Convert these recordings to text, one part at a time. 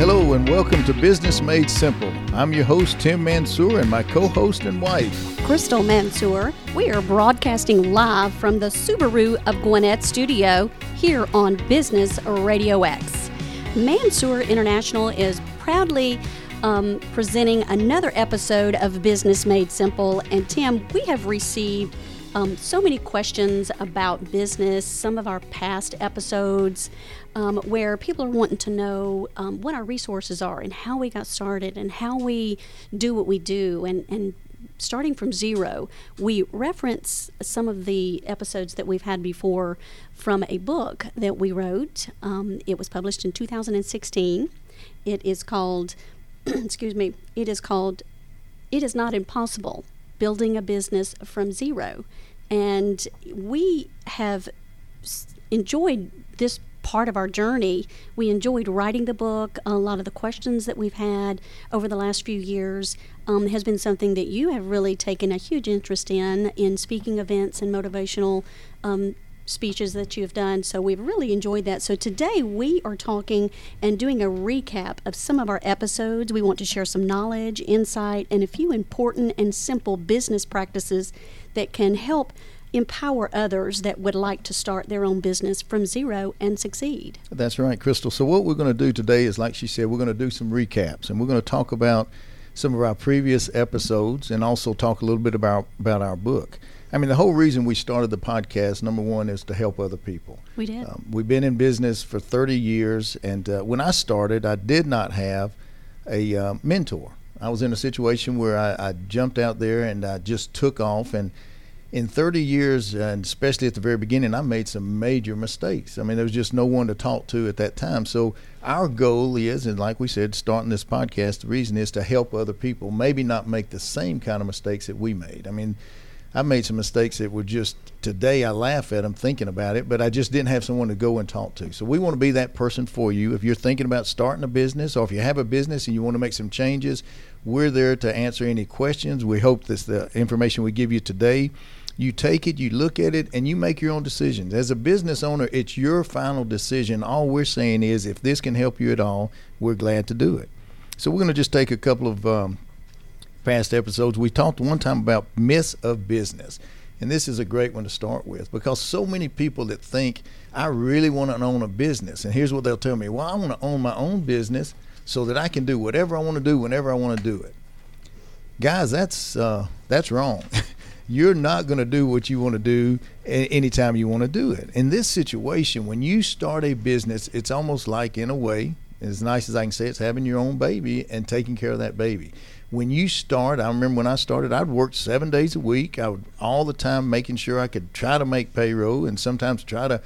Hello and welcome to Business Made Simple. I'm your host, Tim Mansour, and my co host and wife, Crystal Mansour. We are broadcasting live from the Subaru of Gwinnett studio here on Business Radio X. Mansour International is proudly um, presenting another episode of Business Made Simple. And Tim, we have received um, so many questions about business, some of our past episodes, um, where people are wanting to know um, what our resources are and how we got started and how we do what we do and, and starting from zero. We reference some of the episodes that we've had before from a book that we wrote. Um, it was published in 2016. It is called, excuse me, it is called It Is Not Impossible Building a Business from Zero. And we have enjoyed this part of our journey. We enjoyed writing the book. A lot of the questions that we've had over the last few years um, has been something that you have really taken a huge interest in, in speaking events and motivational um, speeches that you've done. So we've really enjoyed that. So today we are talking and doing a recap of some of our episodes. We want to share some knowledge, insight, and a few important and simple business practices that can help empower others that would like to start their own business from zero and succeed. That's right, Crystal. So, what we're going to do today is, like she said, we're going to do some recaps and we're going to talk about some of our previous episodes and also talk a little bit about, about our book. I mean, the whole reason we started the podcast, number one, is to help other people. We did. Um, we've been in business for 30 years, and uh, when I started, I did not have a uh, mentor. I was in a situation where I, I jumped out there and I just took off and in 30 years, and especially at the very beginning, I made some major mistakes. I mean, there was just no one to talk to at that time. So, our goal is, and like we said, starting this podcast, the reason is to help other people maybe not make the same kind of mistakes that we made. I mean, I made some mistakes that were just today I laugh at them thinking about it, but I just didn't have someone to go and talk to. So we want to be that person for you. If you're thinking about starting a business or if you have a business and you want to make some changes, we're there to answer any questions. We hope that the information we give you today you take it, you look at it, and you make your own decisions. As a business owner, it's your final decision. All we're saying is if this can help you at all, we're glad to do it. So we're going to just take a couple of um, past episodes. We talked one time about myths of business. And this is a great one to start with because so many people that think, I really want to own a business. And here's what they'll tell me Well, I want to own my own business so that I can do whatever I want to do whenever I want to do it. Guys, that's, uh, that's wrong. you're not going to do what you want to do anytime you want to do it. In this situation, when you start a business, it's almost like, in a way, as nice as I can say, it's having your own baby and taking care of that baby. When you start, I remember when I started, I'd work seven days a week. I would all the time making sure I could try to make payroll and sometimes try to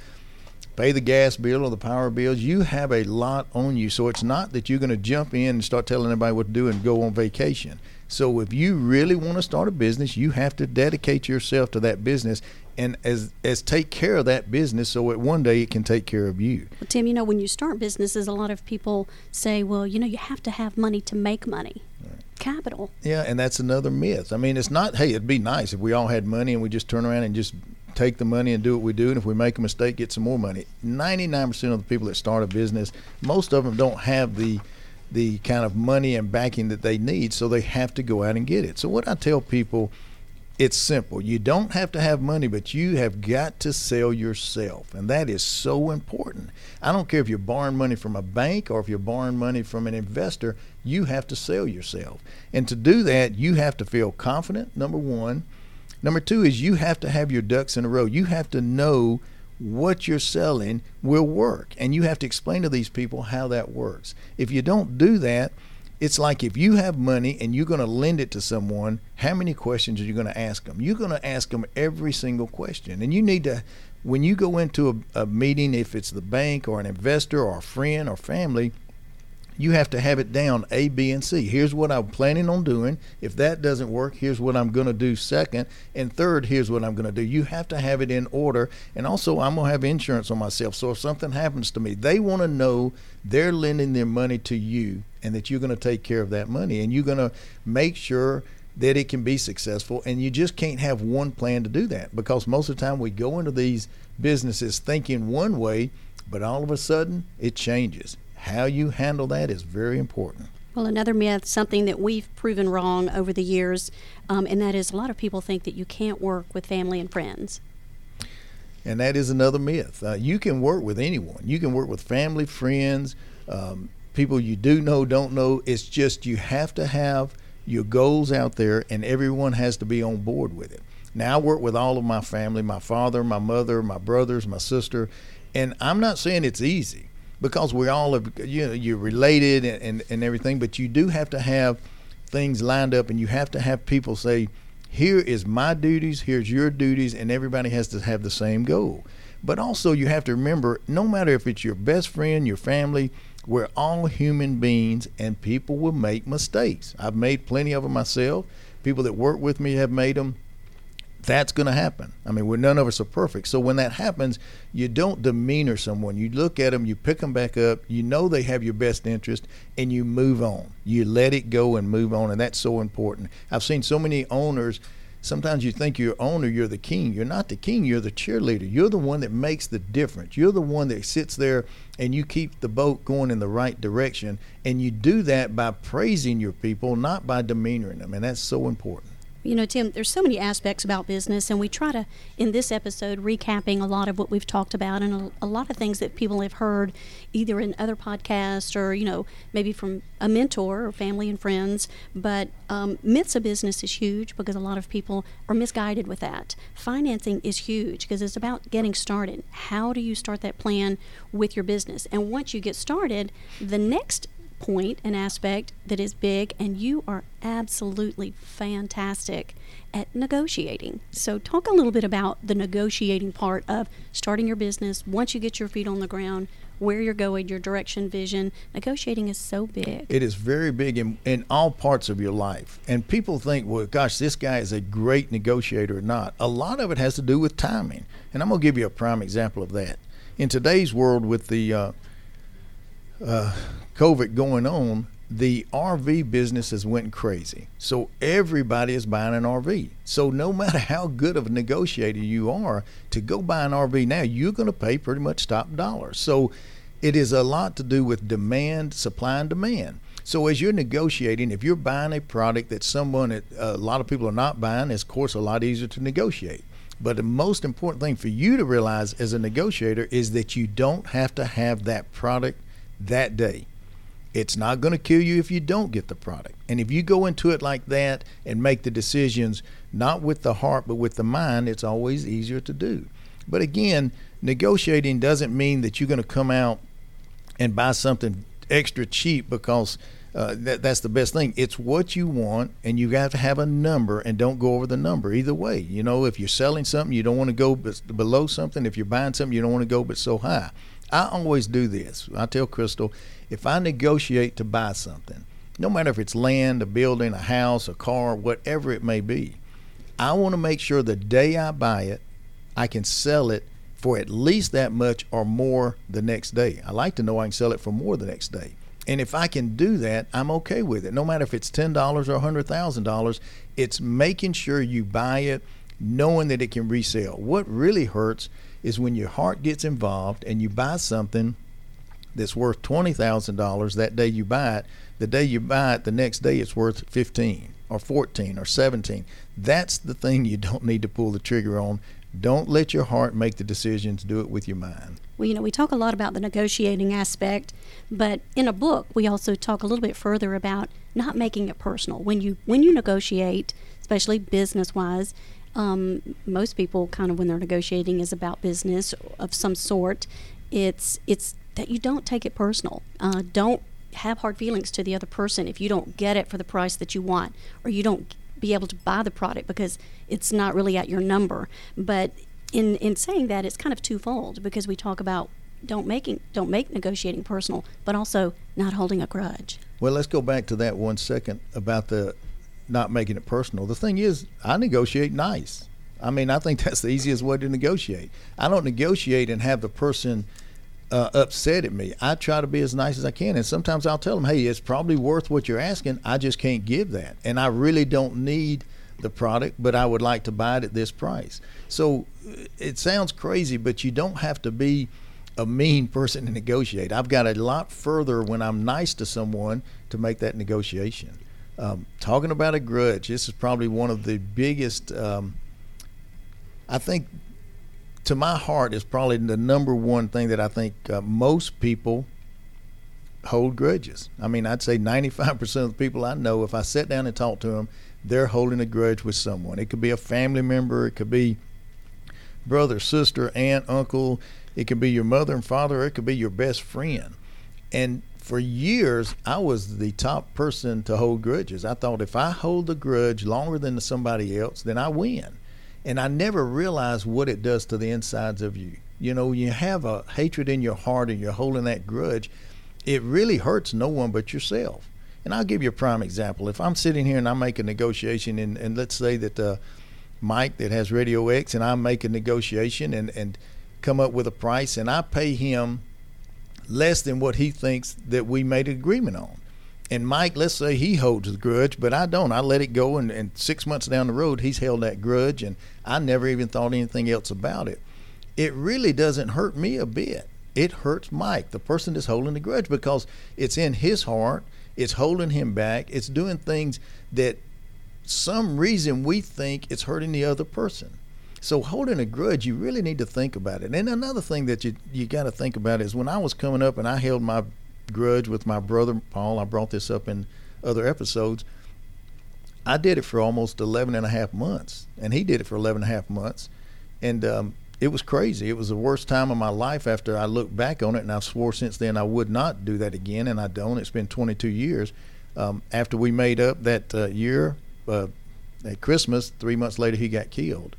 pay the gas bill or the power bills. You have a lot on you. So it's not that you're going to jump in and start telling everybody what to do and go on vacation. So if you really want to start a business, you have to dedicate yourself to that business and as as take care of that business so that one day it can take care of you. Well, Tim, you know when you start businesses, a lot of people say, "Well, you know, you have to have money to make money." Capital. Yeah, and that's another myth. I mean, it's not. Hey, it'd be nice if we all had money and we just turn around and just take the money and do what we do, and if we make a mistake, get some more money. Ninety-nine percent of the people that start a business, most of them don't have the the kind of money and backing that they need, so they have to go out and get it. So, what I tell people, it's simple. You don't have to have money, but you have got to sell yourself. And that is so important. I don't care if you're borrowing money from a bank or if you're borrowing money from an investor, you have to sell yourself. And to do that, you have to feel confident, number one. Number two is you have to have your ducks in a row. You have to know what you're selling will work. And you have to explain to these people how that works. If you don't do that, it's like if you have money and you're going to lend it to someone, how many questions are you going to ask them? You're going to ask them every single question. And you need to, when you go into a, a meeting, if it's the bank or an investor or a friend or family, you have to have it down A, B, and C. Here's what I'm planning on doing. If that doesn't work, here's what I'm going to do second. And third, here's what I'm going to do. You have to have it in order. And also, I'm going to have insurance on myself. So if something happens to me, they want to know they're lending their money to you and that you're going to take care of that money. And you're going to make sure that it can be successful. And you just can't have one plan to do that because most of the time we go into these businesses thinking one way, but all of a sudden it changes how you handle that is very important. Well, another myth, something that we've proven wrong over the years, um, and that is a lot of people think that you can't work with family and friends. And that is another myth. Uh, you can work with anyone. You can work with family, friends, um, people you do know, don't know. It's just you have to have your goals out there, and everyone has to be on board with it. Now, I work with all of my family my father, my mother, my brothers, my sister. And I'm not saying it's easy because we all have, you know, you're related and, and, and everything, but you do have to have things lined up and you have to have people say, here is my duties, here's your duties, and everybody has to have the same goal. But also, you have to remember no matter if it's your best friend, your family, we're all human beings and people will make mistakes. I've made plenty of them myself. People that work with me have made them that's going to happen. I mean, we're none of us are perfect. So when that happens, you don't demeanor someone. You look at them, you pick them back up. You know they have your best interest, and you move on. You let it go and move on, and that's so important. I've seen so many owners. Sometimes you think you're owner, you're the king. You're not the king. You're the cheerleader. You're the one that makes the difference. You're the one that sits there and you keep the boat going in the right direction. And you do that by praising your people, not by demeanoring them. And that's so important. You know, Tim, there's so many aspects about business, and we try to, in this episode, recapping a lot of what we've talked about and a, a, lot of things that people have heard either in other podcasts or, you know, maybe from a mentor or family and friends. But um, myths of business is huge because a lot of people are misguided with that. Financing is huge because it's about getting started. How do you start that plan with your business? And once you get started, the next point, an aspect that is big, and you are absolutely fantastic at negotiating. So, talk a little bit about the negotiating part of starting your business. Once you get your feet on the ground, where you're going, your direction, vision. Negotiating is so big. It is very big in, in all parts of your life. And people think, well, gosh, this guy is a great negotiator or not. A lot of it has to do with timing. And I'm going to give you a prime example of that. In today's world, with the uh, uh, COVID going on, the RV business has went crazy. So everybody is buying an RV. So no matter how good of a negotiator you are, to go buy an RV now, you're going to pay pretty much top dollar. So it is a lot to do with demand, supply and demand. So as you're negotiating, if you're buying a product that someone, that a lot of people are not buying, it's of course a lot easier to negotiate. But the most important thing for you to realize as a negotiator is that you don't have to have that product that day. It's not going to kill you if you don't get the product. And if you go into it like that and make the decisions not with the heart but with the mind, it's always easier to do. But again, negotiating doesn't mean that you're going to come out and buy something extra cheap because uh, that, that's the best thing. It's what you want, and you have got to have a number, and don't go over the number either way. You know, if you're selling something, you don't want to go below something. If you're buying something, you don't want to go but so high. I always do this. I tell Crystal, if I negotiate to buy something, no matter if it's land, a building, a house, a car, whatever it may be, I want to make sure the day I buy it, I can sell it for at least that much or more the next day. I like to know I can sell it for more the next day. And if I can do that, I'm okay with it. No matter if it's $10 or $100,000, it's making sure you buy it knowing that it can resell. What really hurts is when your heart gets involved and you buy something that's worth $20,000 that day you buy it, the day you buy it, the next day it's worth 15 or 14 or 17. That's the thing you don't need to pull the trigger on. Don't let your heart make the decisions, do it with your mind. Well, you know, we talk a lot about the negotiating aspect, but in a book we also talk a little bit further about not making it personal. When you when you negotiate, especially business-wise, um, most people kind of when they're negotiating is about business of some sort. It's it's that you don't take it personal. Uh, don't have hard feelings to the other person if you don't get it for the price that you want or you don't be able to buy the product because it's not really at your number. But in in saying that, it's kind of twofold because we talk about don't making don't make negotiating personal, but also not holding a grudge. Well, let's go back to that one second about the not making it personal. The thing is, I negotiate nice. I mean, I think that's the easiest way to negotiate. I don't negotiate and have the person uh, upset at me. I try to be as nice as I can, and sometimes I'll tell them, "Hey, it's probably worth what you're asking. I just can't give that, and I really don't need the product, but I would like to buy it at this price." So it sounds crazy, but you don't have to be a mean person to negotiate. I've got a lot further when I'm nice to someone to make that negotiation. Um, talking about a grudge, this is probably one of the biggest. Um, I think, to my heart, is probably the number one thing that I think uh, most people hold grudges. I mean, I'd say 95% of the people I know, if I sit down and talk to them, they're holding a grudge with someone. It could be a family member, it could be brother, sister, aunt, uncle, it could be your mother and father, it could be your best friend. And for years, I was the top person to hold grudges. I thought if I hold a grudge longer than somebody else, then I win. And I never realized what it does to the insides of you. You know, you have a hatred in your heart and you're holding that grudge, it really hurts no one but yourself. And I'll give you a prime example. If I'm sitting here and I make a negotiation, and, and let's say that uh, Mike that has Radio X and I make a negotiation and, and come up with a price, and I pay him less than what he thinks that we made an agreement on. And Mike, let's say he holds the grudge, but I don't. I let it go, and, and six months down the road, he's held that grudge, and I never even thought anything else about it. It really doesn't hurt me a bit. It hurts Mike, the person that's holding the grudge, because it's in his heart it's holding him back. It's doing things that some reason we think it's hurting the other person. So holding a grudge, you really need to think about it. And another thing that you you got to think about is when I was coming up and I held my grudge with my brother Paul. I brought this up in other episodes. I did it for almost 11 and a half months, and he did it for 11 and a half months. And um, it was crazy. It was the worst time of my life after I looked back on it, and I swore since then I would not do that again, and I don't. It's been 22 years. Um, after we made up that uh, year uh, at Christmas, three months later, he got killed.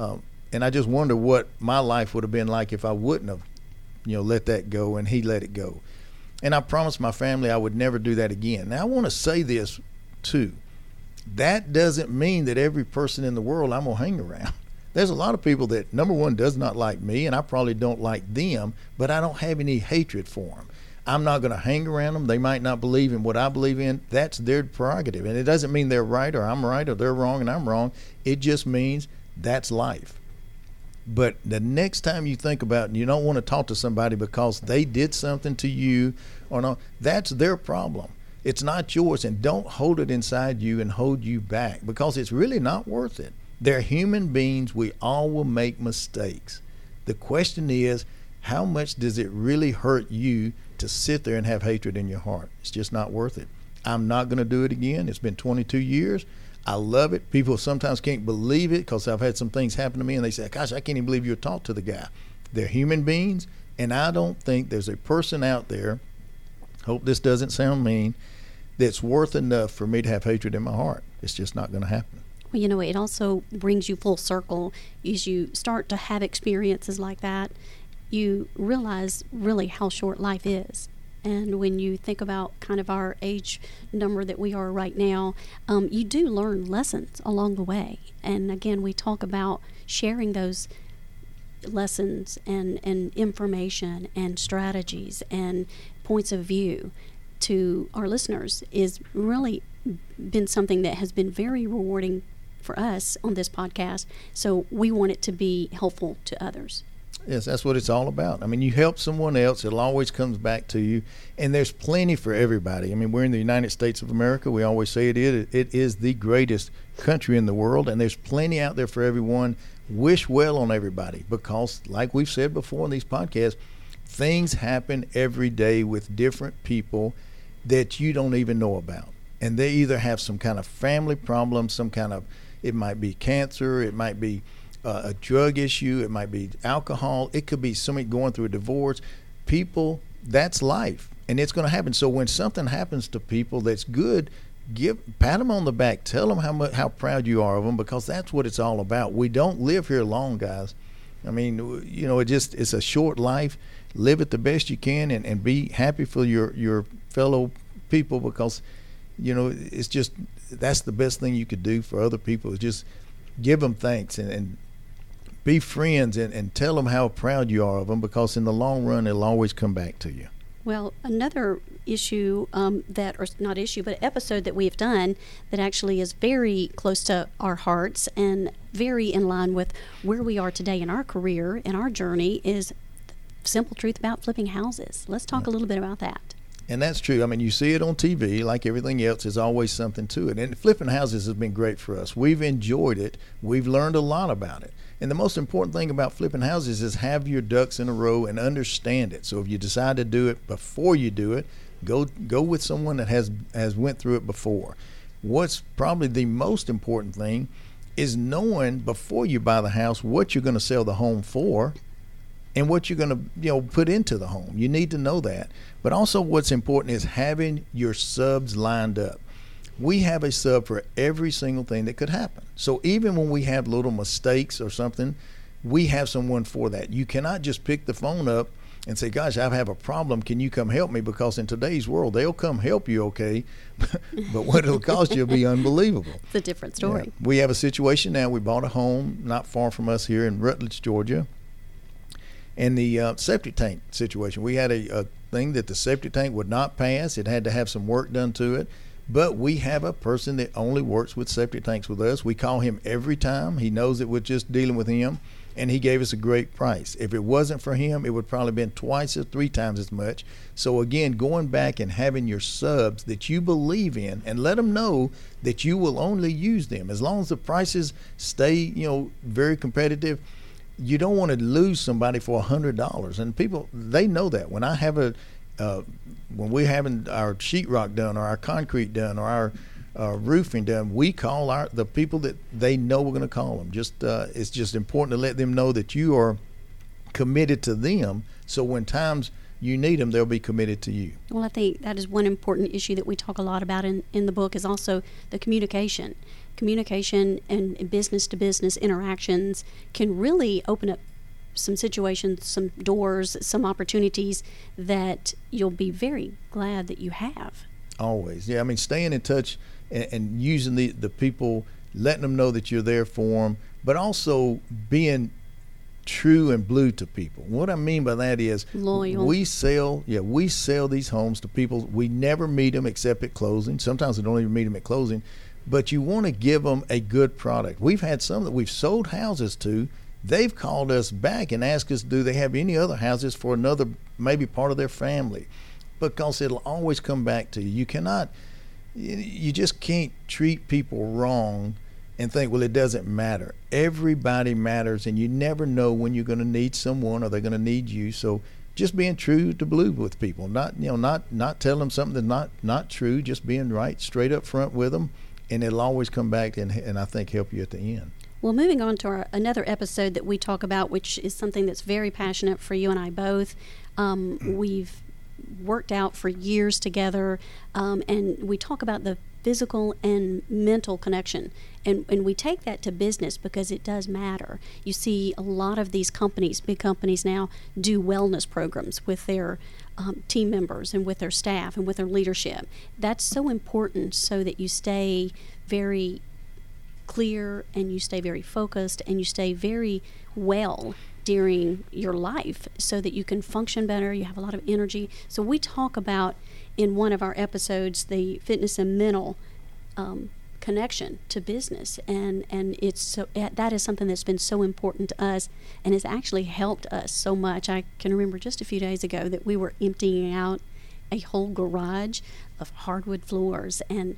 Um, and I just wonder what my life would have been like if I wouldn't have, you know, let that go and he let it go. And I promised my family I would never do that again. Now, I want to say this too. That doesn't mean that every person in the world I'm to hang around there's a lot of people that number one does not like me and i probably don't like them but i don't have any hatred for them i'm not going to hang around them they might not believe in what i believe in that's their prerogative and it doesn't mean they're right or i'm right or they're wrong and i'm wrong it just means that's life but the next time you think about you don't want to talk to somebody because they did something to you or no that's their problem it's not yours and don't hold it inside you and hold you back because it's really not worth it they're human beings. We all will make mistakes. The question is, how much does it really hurt you to sit there and have hatred in your heart? It's just not worth it. I'm not going to do it again. It's been 22 years. I love it. People sometimes can't believe it because I've had some things happen to me and they say, Gosh, I can't even believe you talked to the guy. They're human beings, and I don't think there's a person out there, hope this doesn't sound mean, that's worth enough for me to have hatred in my heart. It's just not going to happen. Well, you know, it also brings you full circle as you start to have experiences like that. You realize really how short life is. And when you think about kind of our age number that we are right now, um, you do learn lessons along the way. And again, we talk about sharing those lessons and, and information and strategies and points of view to our listeners is really been something that has been very rewarding for us on this podcast. So we want it to be helpful to others. Yes, that's what it's all about. I mean, you help someone else, it always comes back to you. And there's plenty for everybody. I mean, we're in the United States of America. We always say it is. It is the greatest country in the world, and there's plenty out there for everyone. Wish well on everybody because, like we've said before in these podcasts, things happen every day with different people that you don't even know about. And they either have some kind of family problem, some kind of it might be cancer. It might be uh, a drug issue. It might be alcohol. It could be somebody going through a divorce. People, that's life, and it's going to happen. So when something happens to people that's good, give pat them on the back. Tell them how much how proud you are of them because that's what it's all about. We don't live here long, guys. I mean, you know, it just it's a short life. Live it the best you can and, and be happy for your your fellow people because you know it's just that's the best thing you could do for other people is just give them thanks and, and be friends and, and tell them how proud you are of them because in the long run it'll always come back to you well another issue um, that or not issue but episode that we've done that actually is very close to our hearts and very in line with where we are today in our career and our journey is simple truth about flipping houses. Let's talk a little bit about that. And that's true. I mean, you see it on TV, like everything else, there's always something to it. And flipping houses has been great for us. We've enjoyed it, we've learned a lot about it. And the most important thing about flipping houses is have your ducks in a row and understand it. So if you decide to do it before you do it, go go with someone that has has went through it before. What's probably the most important thing is knowing before you buy the house what you're going to sell the home for and what you're going to you know put into the home. You need to know that. But also what's important is having your subs lined up. We have a sub for every single thing that could happen. So even when we have little mistakes or something, we have someone for that. You cannot just pick the phone up and say, "Gosh, I have a problem. Can you come help me?" Because in today's world, they'll come help you, okay, but what it'll cost you will be unbelievable. It's a different story. Yeah. We have a situation now. We bought a home not far from us here in Rutledge, Georgia, and the uh, septic tank situation. We had a, a thing that the septic tank would not pass. It had to have some work done to it. But we have a person that only works with septic tanks with us. We call him every time. He knows that we're just dealing with him, and he gave us a great price. If it wasn't for him, it would probably been twice or three times as much. So again, going back and having your subs that you believe in, and let them know that you will only use them as long as the prices stay, you know, very competitive. You don't want to lose somebody for a hundred dollars, and people they know that. When I have a uh, when we're having our sheetrock done or our concrete done or our uh, roofing done, we call our the people that they know we're going to call them. Just uh, it's just important to let them know that you are committed to them. So when times you need them, they'll be committed to you. Well, I think that is one important issue that we talk a lot about in, in the book is also the communication. Communication and business to business interactions can really open up some situations, some doors, some opportunities that you'll be very glad that you have. Always, yeah. I mean, staying in touch and, and using the the people, letting them know that you're there for them, but also being true and blue to people. What I mean by that is loyal. We sell, yeah, we sell these homes to people. We never meet them except at closing. Sometimes we don't even meet them at closing, but you want to give them a good product. We've had some that we've sold houses to they've called us back and asked us, do they have any other houses for another, maybe part of their family? Because it'll always come back to you. You cannot, you just can't treat people wrong and think, well, it doesn't matter. Everybody matters, and you never know when you're going to need someone or they're going to need you. So just being true to blue with people, not you know, not not telling them something that's not not true, just being right, straight up front with them, and it'll always come back and and I think help you at the end. Well, moving on to our, another episode that we talk about, which is something that's very passionate for you and I both. Um, we've worked out for years together, um, and we talk about the physical and mental connection. And, and we take that to business because it does matter. You see, a lot of these companies, big companies now, do wellness programs with their um, team members and with their staff and with their leadership. That's so important so that you stay very clear and you stay very focused and you stay very well during your life so that you can function better, you have a lot of energy. So, we talk about in one of our episodes the fitness and mental um, connection to business and and it's so eh, that is something that's been so important to us and has actually helped us so much i can remember just a few days ago that we were emptying out a whole garage of hardwood floors and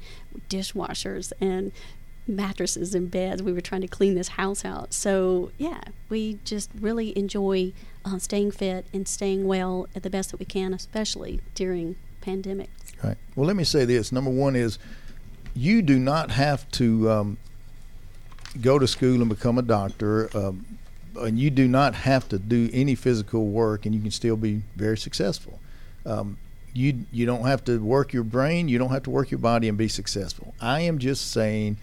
dishwashers and mattresses and beds. We were trying to clean this house out. So, yeah, we just really enjoy uh, staying fit and staying well at the best that we can, especially during pandemic. Right. Well, let me say this. Number one is you do not have to um, go to school and become a doctor. Um, and you do not have to do any physical work, and you can still be very successful. Um, you you don't have to work your brain, you don't have to work your body and be successful. I am just saying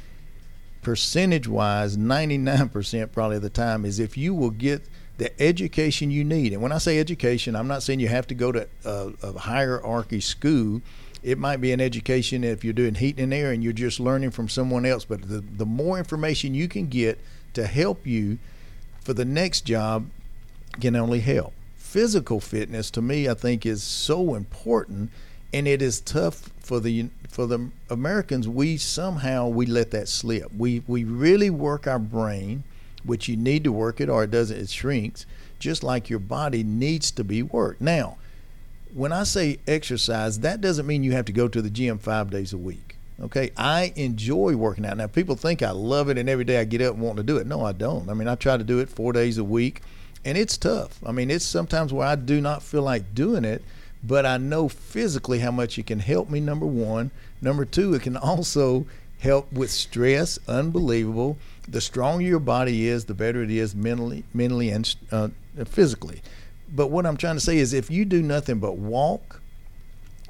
percentage wise, 99% probably of the time is if you will get the education you need. And when I say education, I'm not saying you have to go to a, a hierarchy school. It might be an education if you're doing heat and air and you're just learning from someone else. But the, the more information you can get to help you for the next job can only help. Physical fitness to me, I think, is so important and it is tough for the for the Americans. We somehow we let that slip. We we really work our brain. which you need to work it or it doesn't, it shrinks, just like your body needs to be worked. Now, when I say exercise, that doesn't mean you have to go to the gym five days a week. Okay, I enjoy working out. Now, people think I love it and every day I get up and want to do it. No, I don't. I mean, I try to do it four days a week, and it's tough. I mean, it's sometimes where I do not feel like doing it, but I know physically how much it can help me, number one. Number two, it can also help with stress, unbelievable. The stronger your body is, the better it is mentally, mentally and uh, physically. But what I'm trying to say is if you do nothing but walk,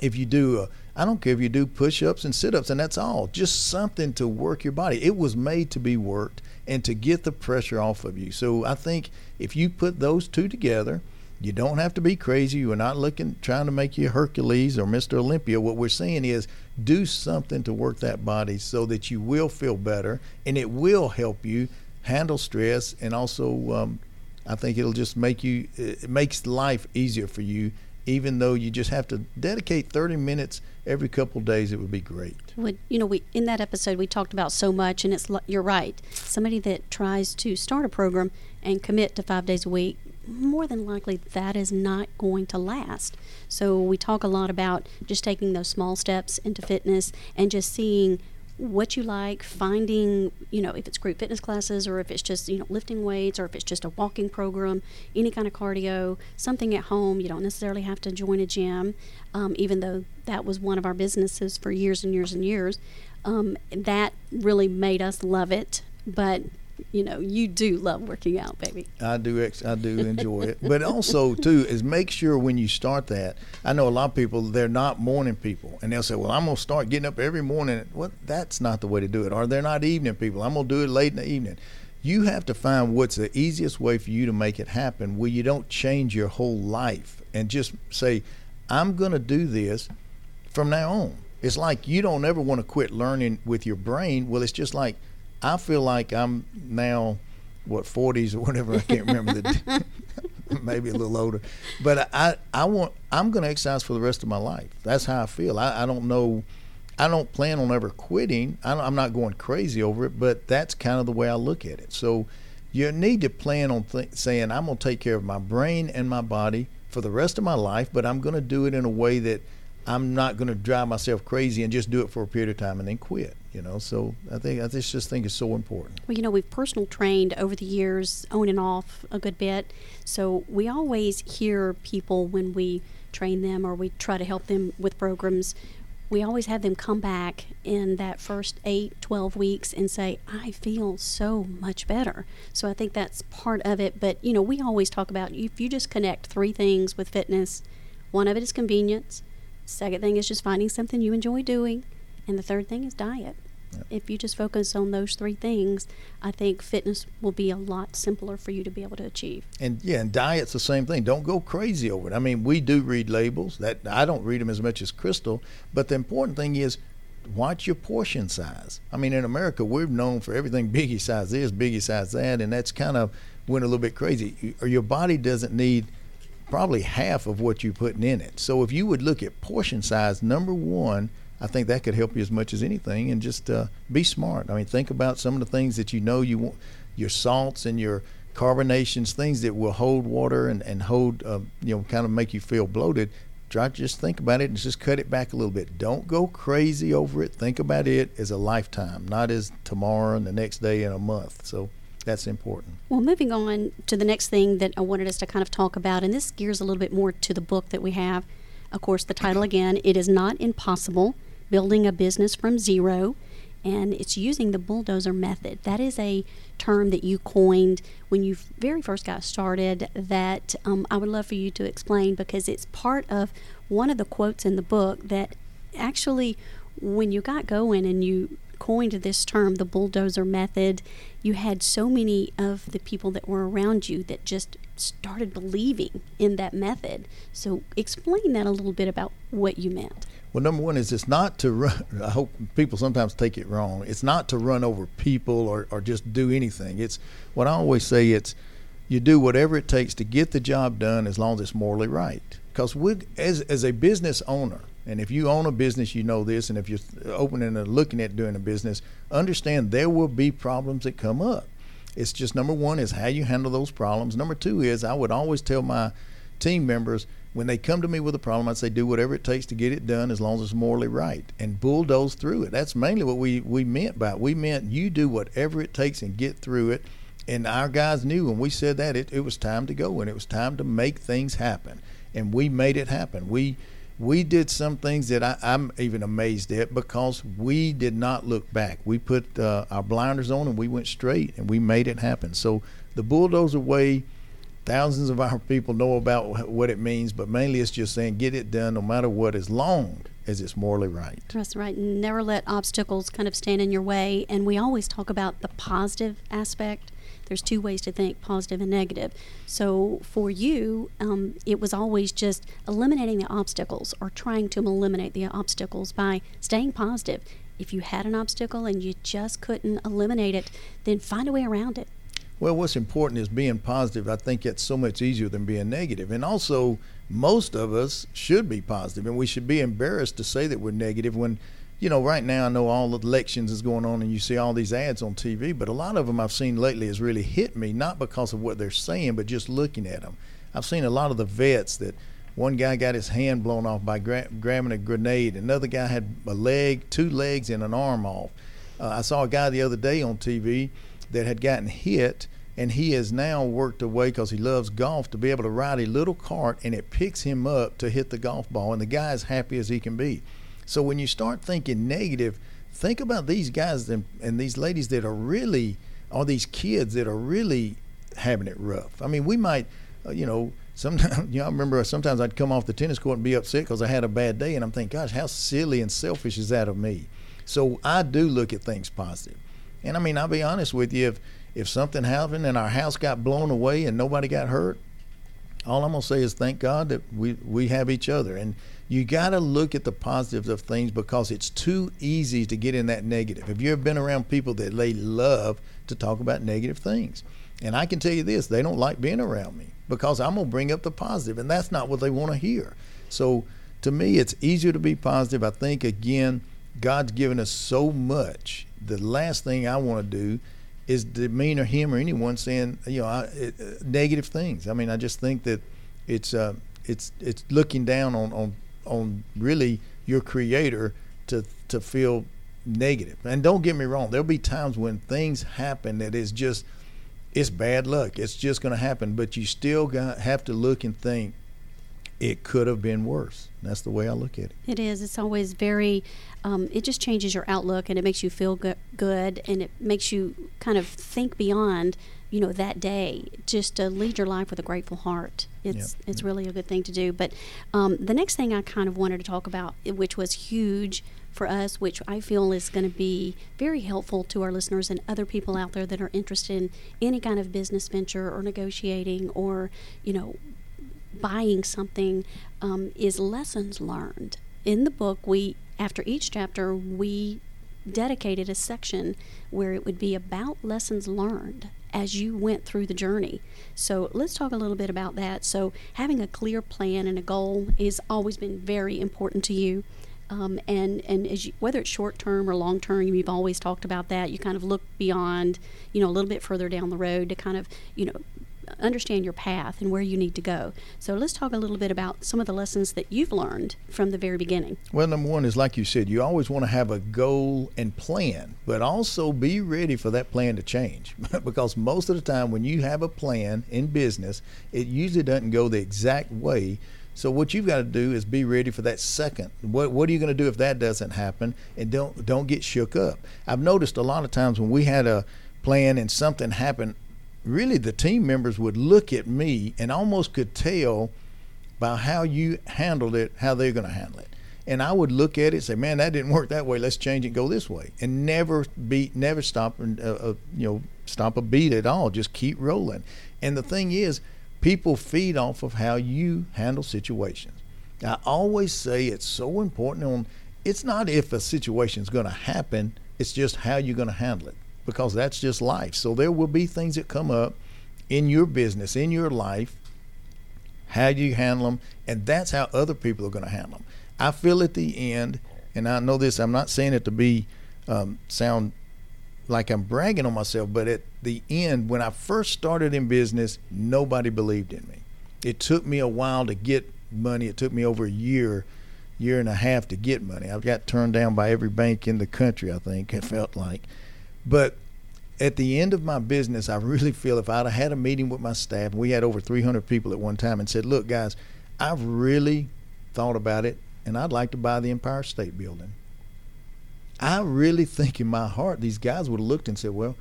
if you do, I don't care if you do push ups and sit ups, and that's all, just something to work your body. It was made to be worked and to get the pressure off of you. So I think if you put those two together, you don't have to be crazy. You're not looking trying to make you Hercules or Mr. Olympia. What we're saying is do something to work that body so that you will feel better and it will help you handle stress and also um, I think it'll just make you it makes life easier for you even though you just have to dedicate 30 minutes every couple days it would be great would you know we in that episode we talked about so much and it's you're right somebody that tries to start a program and commit to five days a week more than likely that is not going to last so we talk a lot about just taking those small steps into fitness and just seeing what you like, finding, you know, if it's group fitness classes or if it's just, you know, lifting weights or if it's just a walking program, any kind of cardio, something at home. You don't necessarily have to join a gym, um, even though that was one of our businesses for years and years and years. Um, that really made us love it. But you know you do love working out baby. I do ex- i do enjoy it. But also too is make sure when you start that i know a lot of people they're not morning people and they'll say well i'm going to start getting up every morning. Well that's not the way to do it or they're not evening people. I'm going to do it late in the evening. You have to find what's the easiest way for you to make it happen where you don't change your whole life and just say i'm going to do this from now on. It's like you don't ever want to quit learning with your brain. Well it's just like I feel like I'm now what 40s or whatever I can't remember the maybe a little older. But I I want I'm going to exercise for the rest of my life. That's how I feel. I, I don't know I don't plan on ever quitting. I am not going crazy over it but that's kind of the way I look at it. So you need to plan on th- saying I'm going to take care of my brain and my body for the rest of my life but I'm going to do it in a way that I'm not going to drive myself crazy and just do it for a period of time and then quit. You know, so I think I just think it's so important. Well, you know, we've personal trained over the years, on and off a good bit. So we always hear people when we train them or we try to help them with programs. We always have them come back in that first 8, 12 weeks and say, I feel so much better. So I think that's part of it. But, you know, we always talk about if you just connect three things with fitness, one of it is convenience, Second thing is just finding something you enjoy doing. And the third thing is diet. Yep. If you just focus on those three things, I think fitness will be a lot simpler for you to be able to achieve. And yeah, and diet's the same thing. Don't go crazy over it. I mean, we do read labels. That I don't read them as much as Crystal, but the important thing is watch your portion size. I mean, in America, we're known for everything biggie size this, biggie size that, and that's kind of went a little bit crazy. Or your body doesn't need probably half of what you're putting in it. So if you would look at portion size, number one, I think that could help you as much as anything, and just uh, be smart. I mean, think about some of the things that you know you want, your salts and your carbonations, things that will hold water and and hold, uh, you know, kind of make you feel bloated. Try to just think about it and just cut it back a little bit. Don't go crazy over it. Think about it as a lifetime, not as tomorrow and the next day and a month. So that's important. Well, moving on to the next thing that I wanted us to kind of talk about, and this gears a little bit more to the book that we have. Of course, the title again, It Is Not Impossible Building a Business from Zero. And it's using the bulldozer method. That is a term that you coined when you very first got started that um, I would love for you to explain because it's part of one of the quotes in the book that actually, when you got going and you coined this term, the bulldozer method, you had so many of the people that were around you that just started believing in that method. So, explain that a little bit about what you meant. Well, number one is it's not to run. I hope people sometimes take it wrong. It's not to run over people or, or just do anything. It's what I always say. It's you do whatever it takes to get the job done as long as it's morally right. Because we, as as a business owner, and if you own a business, you know this. And if you're opening and looking at doing a business, understand there will be problems that come up. It's just number one is how you handle those problems. Number two is I would always tell my team members when they come to me with a problem, I'd say do whatever it takes to get it done as long as it's morally right and bulldoze through it. That's mainly what we, we meant by it. We meant you do whatever it takes and get through it. And our guys knew when we said that it, it was time to go and it was time to make things happen. And we made it happen. We we did some things that I, am even amazed at because we did not look back. We put uh, our blinders on and we went straight and we made it happen. So the bulldozer way thousands of our people know about what it means, but mainly it's just saying get it done no matter what, as long as it's morally right. That's right. Never let obstacles kind of stand in your way. And we always talk about the positive aspect. There's two ways to think positive and negative. So for you, um, it was always just eliminating the obstacles or trying to eliminate the obstacles by staying positive. If you had an obstacle and you just couldn't eliminate it, then find a way around it well, what's important is being positive. I think it's so much easier than being negative. And also, most of us should be positive, and we should be embarrassed to say that we're negative when, you know, right now I know all the elections is going on and you see all these ads on TV, but a lot of them I've seen lately has really hit me, not because of what they're saying, but just looking at them. I've seen a lot of the vets that one guy got his hand blown off by gra- grabbing a grenade, another guy had a leg, two legs, and an arm off. Uh, I saw a guy the other day on TV that had gotten hit and he has now worked away because he loves golf to be able to ride a little cart and it picks him up to hit the golf ball and the guy is happy as he can be. So when you start thinking negative think about these guys and, and these ladies that are really or these kids that are really having it rough. I mean we might uh, you know sometimes you know, I remember sometimes I'd come off the tennis court and be upset because I had a bad day, and I'm thinking, gosh, how silly and selfish is that of me? So I do look at things positive, and I mean, I'll be honest with you, if if something happened and our house got blown away and nobody got hurt, all I'm gonna say is thank God that we we have each other. And you got to look at the positives of things because it's too easy to get in that negative. Have you ever been around people that they love to talk about negative things? And I can tell you this, they don't like being around me because I'm gonna bring up the positive, and that's not what they want to hear. So to me, it's easier to be positive. I think again, God's given us so much. The last thing I want to do is demeanor him or anyone saying you know I, it, uh, negative things. I mean, I just think that it's uh, it's it's looking down on on on really your creator to to feel negative. And don't get me wrong, there'll be times when things happen that is just it's bad luck. It's just going to happen, but you still got have to look and think it could have been worse. That's the way I look at it. It is. It's always very, um, it just changes your outlook and it makes you feel go- good and it makes you kind of think beyond, you know, that day, just to lead your life with a grateful heart. It's, yep. it's really a good thing to do. But um, the next thing I kind of wanted to talk about, which was huge for us, which I feel is going to be very helpful to our listeners and other people out there that are interested in any kind of business venture or negotiating or, you know, buying something um, is lessons learned. In the book, we after each chapter we dedicated a section where it would be about lessons learned as you went through the journey. So let's talk a little bit about that. So having a clear plan and a goal has always been very important to you. Um, and and you, whether it's short term or long term, you've always talked about that. You kind of look beyond, you know, a little bit further down the road to kind of, you know, understand your path and where you need to go. So let's talk a little bit about some of the lessons that you've learned from the very beginning. Well, number one is like you said, you always want to have a goal and plan, but also be ready for that plan to change. because most of the time, when you have a plan in business, it usually doesn't go the exact way. So what you've got to do is be ready for that second. What what are you going to do if that doesn't happen? And don't don't get shook up. I've noticed a lot of times when we had a plan and something happened really the team members would look at me and almost could tell by how you handled it how they're going to handle it. And i would look at it and say man that didn't work that way. Let's change it go this way. And never beat never stop and uh, uh, you know stop a beat at all. Just keep rolling. And the thing is people feed off of how you handle situations. I always say it's so important on it's not if a situation is going to happen it's just how you're going to handle it because that's just life. So there will be things that come up in your business, in your life. How you handle them? And that's how other people are going to handle them. I feel at the end, and I know this, I'm not saying it to be um, sound like I'm bragging on myself, but at the end, when I first started in business, nobody believed in me. It took me a while to get money. It took me over a year, year and a half to get money. I got turned down by every bank in the country. I think it felt like, but at the end of my business, I really feel if I'd have had a meeting with my staff, we had over 300 people at one time, and said, "Look, guys, I've really thought about it, and I'd like to buy the Empire State Building." I really think in my heart these guys would have looked and said, "Well,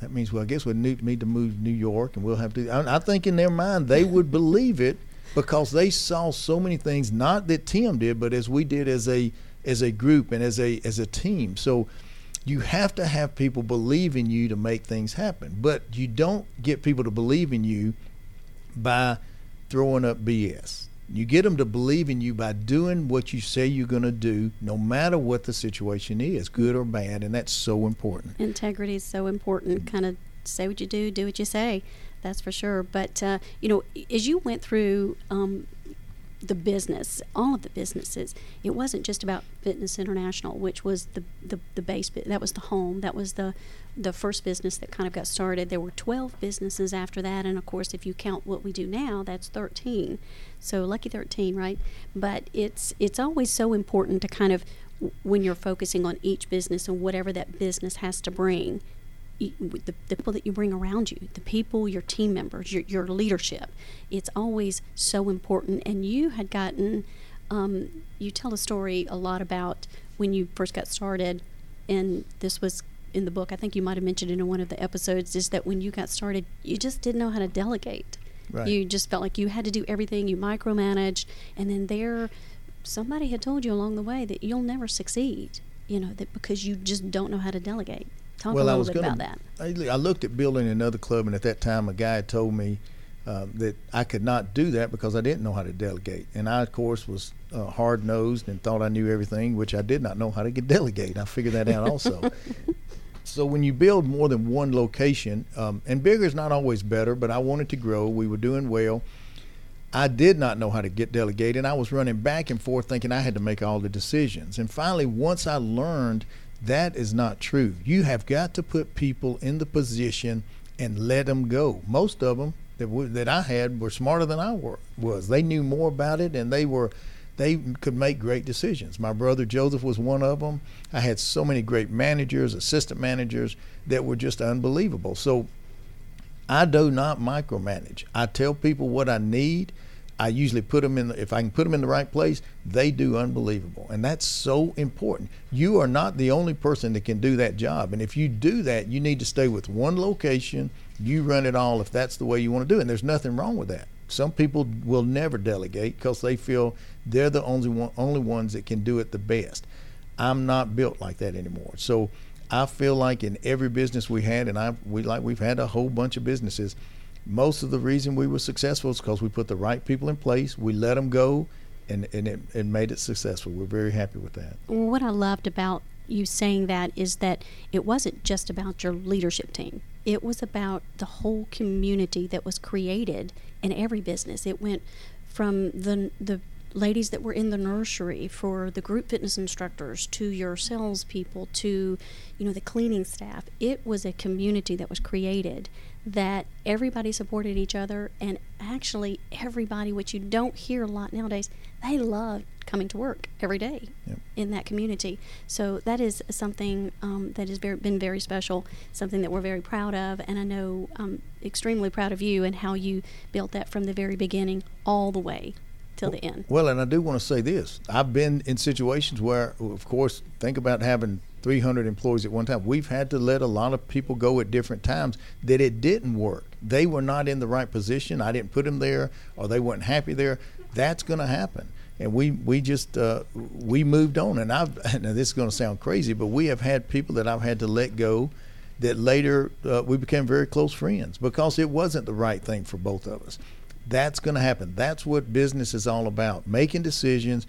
that means well, I guess we need, to move to New York, and we'll have to." I, I think in their mind they would believe it because they saw so many things, not that Tim did, but as we did as a as a group and as a as a team. So you have to have people believe in you to make things happen, but you don't get people to believe in you by throwing up BS. You get them to believe in you by doing what you say you're going to do, no matter what the situation is, good or bad, and that's so important. Integrity is so important. Kind of say what you do, do what you say. That's for sure. But uh, you know, as you went through um, the business, all of the businesses. It wasn't just about Fitness International, which was the, the, the base, that was the home, that was the, the first business that kind of got started. There were 12 businesses after that, and of course, if you count what we do now, that's 13. So lucky 13, right? But it's it's always so important to kind of when you're focusing on each business and whatever that business has to bring the, the people that you bring around you, the people, your team members, your, your leadership. It's always so important. And you had gotten, um, you tell a story a lot about when you first got started, and this was in the book. I think you might have mentioned it in one of the episodes. Is that when you got started, you just didn't know how to delegate. Right. You just felt like you had to do everything. You micromanaged, and then there, somebody had told you along the way that you'll never succeed. You know that because you just don't know how to delegate. Talk well, a little I was bit gonna, about that. I, looked at building another club, and at that time, a guy told me uh, that I could not do that because I didn't know how to delegate. And I, of course, was uh, hard nosed and thought I knew everything, which I did not know how to get delegate. I figured that out also. so when you build more than one location, um, and bigger is not always better, but I wanted to grow. We were doing well. I did not know how to get delegated. And I was running back and forth thinking I had to make all the decisions. And finally, once I learned that is not true. You have got to put people in the position and let them go. Most of them that w- that I had were smarter than I were, was. They knew more about it and they were they could make great decisions. My brother Joseph was one of them. I had so many great managers, assistant managers that were just unbelievable. So I do not micromanage. I tell people what I need I usually put them in, the, if I can put them in the right place, they do unbelievable. And that's so important. You are not the only person that can do that job. And if you do that, you need to stay with one location. You run it all if that's the way you want to do it. And there's nothing wrong with that. Some people will never delegate because they feel they're the only, one, only ones that can do it the best. I'm not built like that anymore. So I feel like in every business we had, and I we like we've had a whole bunch of businesses most of the reason we were successful is because we put the right people in place, we let them go, and, and it, it made it successful. We're very happy with that. Well, what I loved about you saying that is that it wasn't just about your leadership team. It was about the whole community that was created in every business. It went from the the ladies that were in the nursery for the group fitness instructors to your salespeople to you know the cleaning staff. It was a community that was created that everybody supported each other and actually everybody which you don't hear a lot nowadays they love coming to work every day yep. in that community. So that is something um, that has very, been very special something that we're very proud of and i know i'm extremely proud of you and how you built that from the very beginning all the way till the end. well and i do want to say this. I've been in situations where of course think about having 300 employees at one time. We've had to let a lot of people go at different times that it didn't work. They were not in the right position. I didn't put them there, or they weren't happy there. That's going to happen. And we we just uh, we moved on. And I've now this is going to sound crazy, but we have had people that I've had to let go that later uh, we became very close friends because it wasn't the right thing for both of us. That's going to happen. That's what business is all about: making decisions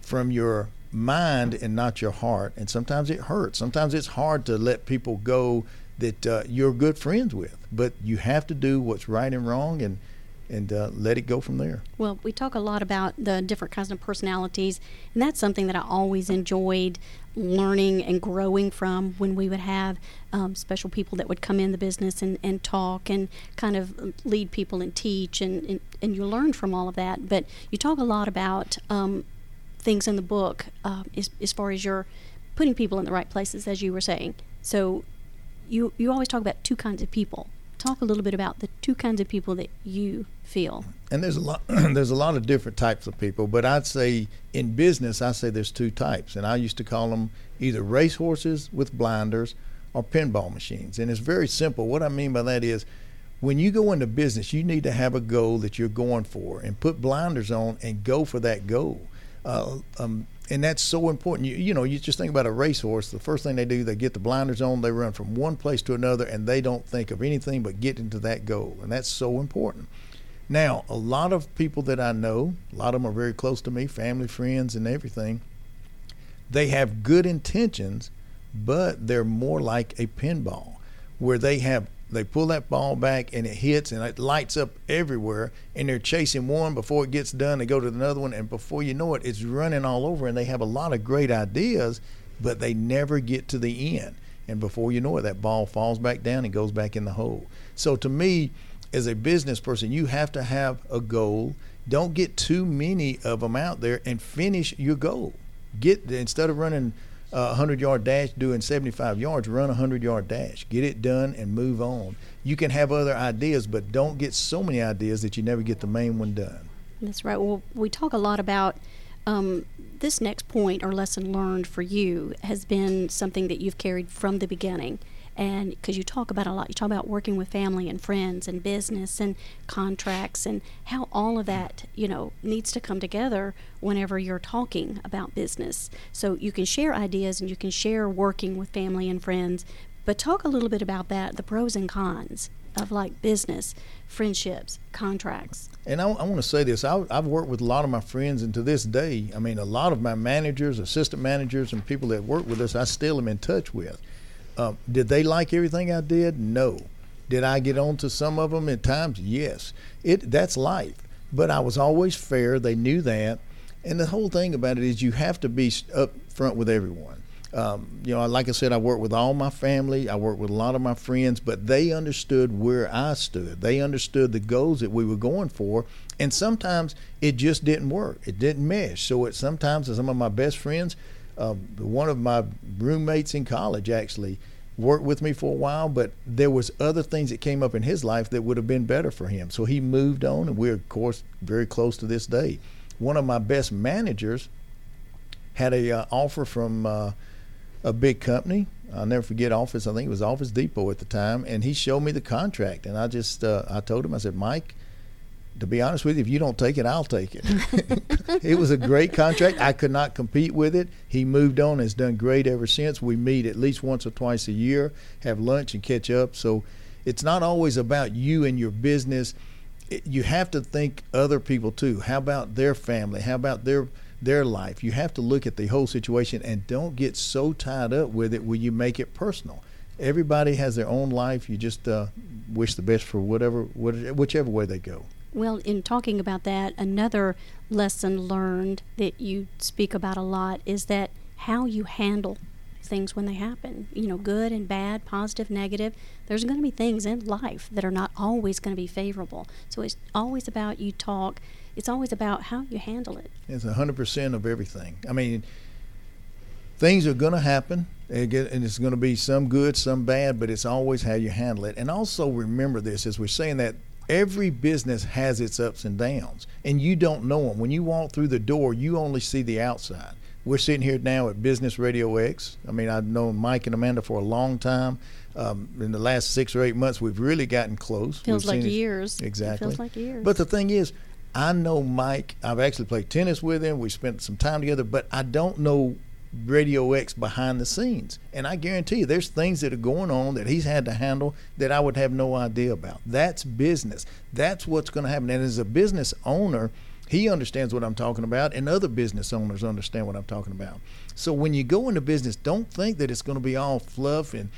from your mind and not your heart. And sometimes it hurts. Sometimes it's hard to let people go that uh, you're good friends with. But you have to do what's right and wrong. And and uh, let it go from there. Well, we talk a lot about the different kinds of personalities, and that's something that I always enjoyed learning and growing from when we would have um, special people that would come in the business and, and talk and kind of lead people and teach, and, and, and you learn from all of that. But you talk a lot about um, things in the book uh, as, as far as you're putting people in the right places, as you were saying. So you, you always talk about two kinds of people talk a little bit about the two kinds of people that you feel. And there's a lot there's a lot of different types of people, but I'd say in business I say there's two types, and I used to call them either racehorses with blinders or pinball machines. And it's very simple. What I mean by that is when you go into business, you need to have a goal that you're going for and put blinders on and go for that goal. Uh, um, and that's so important. You, you know, you just think about a racehorse. The first thing they do, they get the blinders on, they run from one place to another, and they don't think of anything but getting to that goal. And that's so important. Now, a lot of people that I know, a lot of them are very close to me, family, friends, and everything. They have good intentions, but they're more like a pinball, where they have they pull that ball back and it hits and it lights up everywhere and they're chasing one before it gets done. They go to another one and before you know it it's running all over and they have a lot of great ideas but they never get to the end. And before you know it that ball falls back down and goes back in the hole. So to me as a business person you have to have a goal. Don't get too many of them out there and finish your goal. Get instead of running a 100 yard dash doing 75 yards, run a 100 yard dash. Get it done and move on. You can have other ideas, but don't get so many ideas that you never get the main one done. That's right. Well, we talk a lot about um, this next point or lesson learned for you has been something that you've carried from the beginning and because you talk about a lot you talk about working with family and friends and business and contracts and how all of that you know needs to come together whenever you're talking about business. So you can share ideas and you can share working with family and friends but talk a little bit about that the pros and cons of like business friendships contracts. And I, I want to say this I, i've worked with a lot of my friends and to this day i mean a lot of my managers assistant managers and people that work with us i still am in touch with um, did they like everything I did? No. Did I get on to some of them at times? Yes. It that's life. But I was always fair. They knew that. And the whole thing about it is you have to be up front with everyone. Um, you know, like I said, I work with all my family. I work with a lot of my friends, but they understood where I stood. They understood the goals that we were going for, and sometimes it just didn't work. It didn't mesh. So it sometimes some of my best friends um, one of my roommates in college actually worked with me for a while, but there was other things that came up in his life that would have been better for him. So he moved on, and we're of course very close to this day. One of my best managers had a uh, offer from uh, a big company. I'll never forget Office. I think it was Office Depot at the time, and he showed me the contract, and I just uh, I told him I said, Mike, to be honest with you, if you don't take it, I'll take it. it was a great contract. I could not compete with it. He moved on, has done great ever since. We meet at least once or twice a year, have lunch and catch up. So it's not always about you and your business. It, you have to think other people too. How about their family? How about their their life? You have to look at the whole situation and don't get so tied up with it where you make it personal. Everybody has their own life. You just uh, wish the best for whatever, whichever way they go. Well, in talking about that, another lesson learned that you speak about a lot is that how you handle things when they happen. You know, good and bad, positive, negative. There's going to be things in life that are not always going to be favorable. So it's always about you talk. It's always about how you handle it. It's a hundred percent of everything. I mean, things are going to happen, and it's going to be some good, some bad, but it's always how you handle it. And also remember this as we're saying that every business has its ups and downs, and you don't know them. When you walk through the door, you only see the outside. We're sitting here now at Business Radio X. I mean, I've known Mike and Amanda for a long time. Um, in the last six or eight months, we've really gotten close. Feels we've like years. Exactly. It feels like years. But the thing is, I know Mike. I've actually played tennis with him. We spent some time together, but I don't know Radio X behind the scenes. And I guarantee you, there's things that are going on that he's had to handle that I would have no idea about. That's business. That's what's going to happen. And as a business owner, he understands what I'm talking about, and other business owners understand what I'm talking about. So when you go into business, don't think that it's going to be all fluff and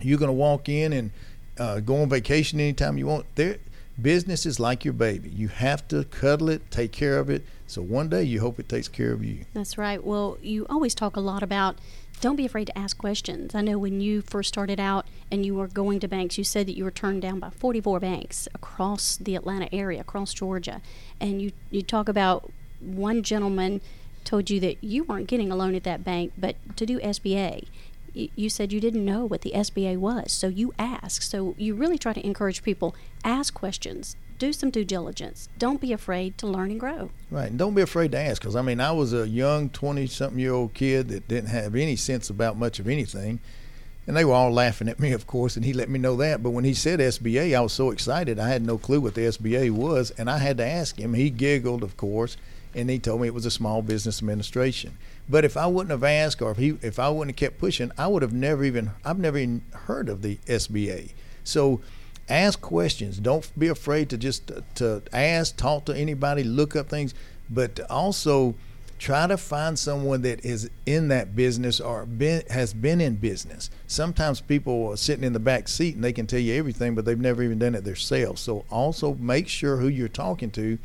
you're going to walk in and uh, go on vacation anytime you want. There, business is like your baby. You have to cuddle it, take care of it. So one day you hope it takes care of you. That's right. Well, you always talk a lot about don't be afraid to ask questions. I know when you first started out and you were going to banks, you said that you were turned down by 44 banks across the Atlanta area, across Georgia. And you, you talk about one gentleman told you that you weren't getting a loan at that bank, but to do SBA. You said you didn't know what the SBA was, so you asked. So you really try to encourage people ask questions, do some due diligence. Don't be afraid to learn and grow. Right, and don't be afraid to ask. Because I mean, I was a young twenty-something-year-old kid that didn't have any sense about much of anything, and they were all laughing at me, of course. And he let me know that. But when he said SBA, I was so excited. I had no clue what the SBA was, and I had to ask him. He giggled, of course, and he told me it was a small business administration. But if I wouldn't have asked, or if he, if I wouldn't have kept pushing, I would have never even, I've never even heard of the SBA. So ask questions. Don't be afraid to just uh, to ask, talk to anybody, look up things, but also try to find someone that is in that business or been, has been in business. Sometimes people are sitting in the back seat and they can tell you everything, but they've never even done it themselves. So also make sure who you're talking to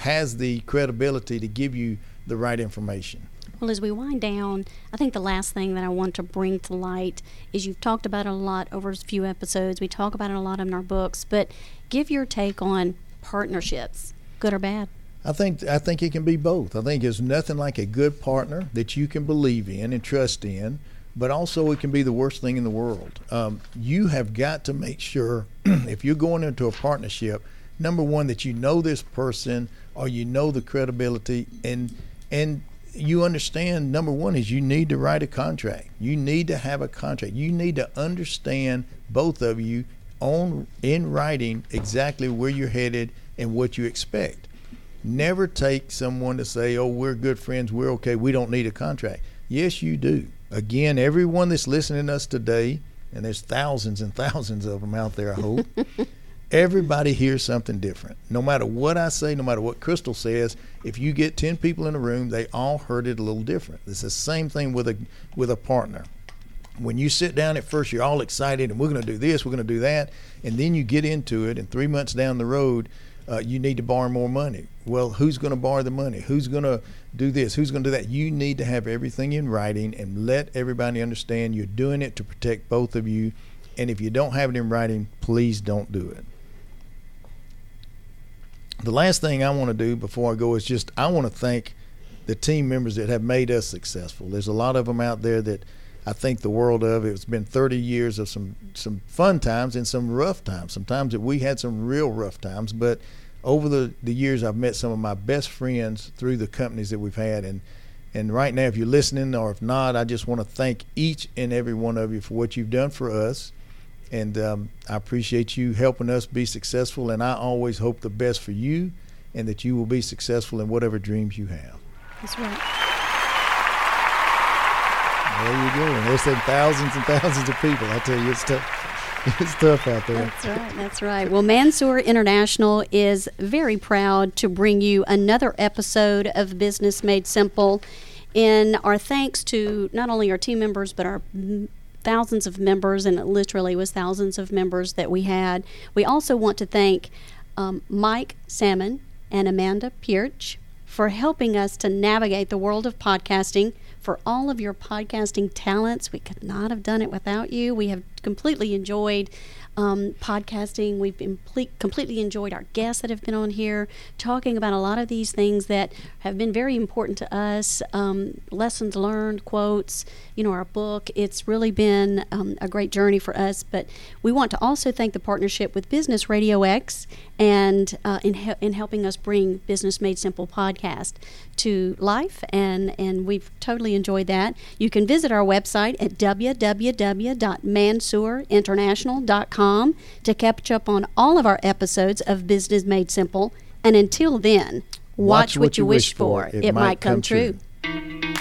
has the credibility to give you the right information. Well, as we wind down, I think the last thing that I want to bring to light is you've talked about it a lot over a few episodes. We talk about it a lot in our books, but give your take on partnerships, good or bad. I think I think it can be both. I think there's nothing like a good partner that you can believe in and trust in, but also it can be the worst thing in the world. Um, you have got to make sure if you're going into a partnership, number one that you know this person or you know the credibility and and you understand number one is you need to write a contract. You need to have a contract. You need to understand both of you on in writing exactly where you're headed and what you expect. Never take someone to say, "Oh, we're good friends. We're okay. We don't need a contract." Yes, you do. Again, everyone that's listening to us today, and there's thousands and thousands of them out there, I hope. everybody hears something different. No matter what I say, no matter what Crystal says, if you get 10 people in a room, they all heard it a little different. It's the same thing with a with a partner. When you sit down at first, you're all excited and we're going to do this, we're going to do that, and then you get into it, and three months down the road, uh, you need to borrow more money. Well, who's going to borrow the money? Who's going to do this? Who's going to do that? You need to have everything in writing and let everybody understand you're doing it to protect both of you. And if you don't have it in writing, please don't do it the last thing I want to do before I go is just I want to thank the team members that have made us successful. There's a lot of them out there that I think the world of. It's been 30 years of some some fun times and some rough times. Sometimes that we had some real rough times, but over the, the years I've met some of my best friends through the companies that we've had and and right now if you're listening or if not, I just want to thank each and every one of you for what you've done for us and um, I appreciate you helping us be successful. And I always hope the best for you and that you will be successful in whatever dreams you have. That's right. There you go. And there's thousands and thousands of people. I tell you, it's tough. It's tough out there. That's right. That's right. Well, Mansour International is very proud to bring you another episode of Business Made Simple. In our thanks to not only our team members, but our thousands of members, and it literally was thousands of members that we had. We also want to thank um, Mike Sammond and Amanda Pirch for helping us to navigate the world of podcasting. For all of your podcasting talents, we could not have done it without you. We have completely enjoyed um, podcasting. We've completely enjoyed our guests that have been on here talking about a lot of these things that have been very important to us um, lessons learned, quotes, you know, our book. It's really been um, a great journey for us. But we want to also thank the partnership with Business Radio X and uh, in, he- in helping us bring Business Made Simple podcast to life, and, and we've totally enjoyed that. You can visit our website at www.mansourinternational.com to catch up on all of our episodes of Business Made Simple. And until then, watch, watch what, what, you wish for. It, it might come, come true. true.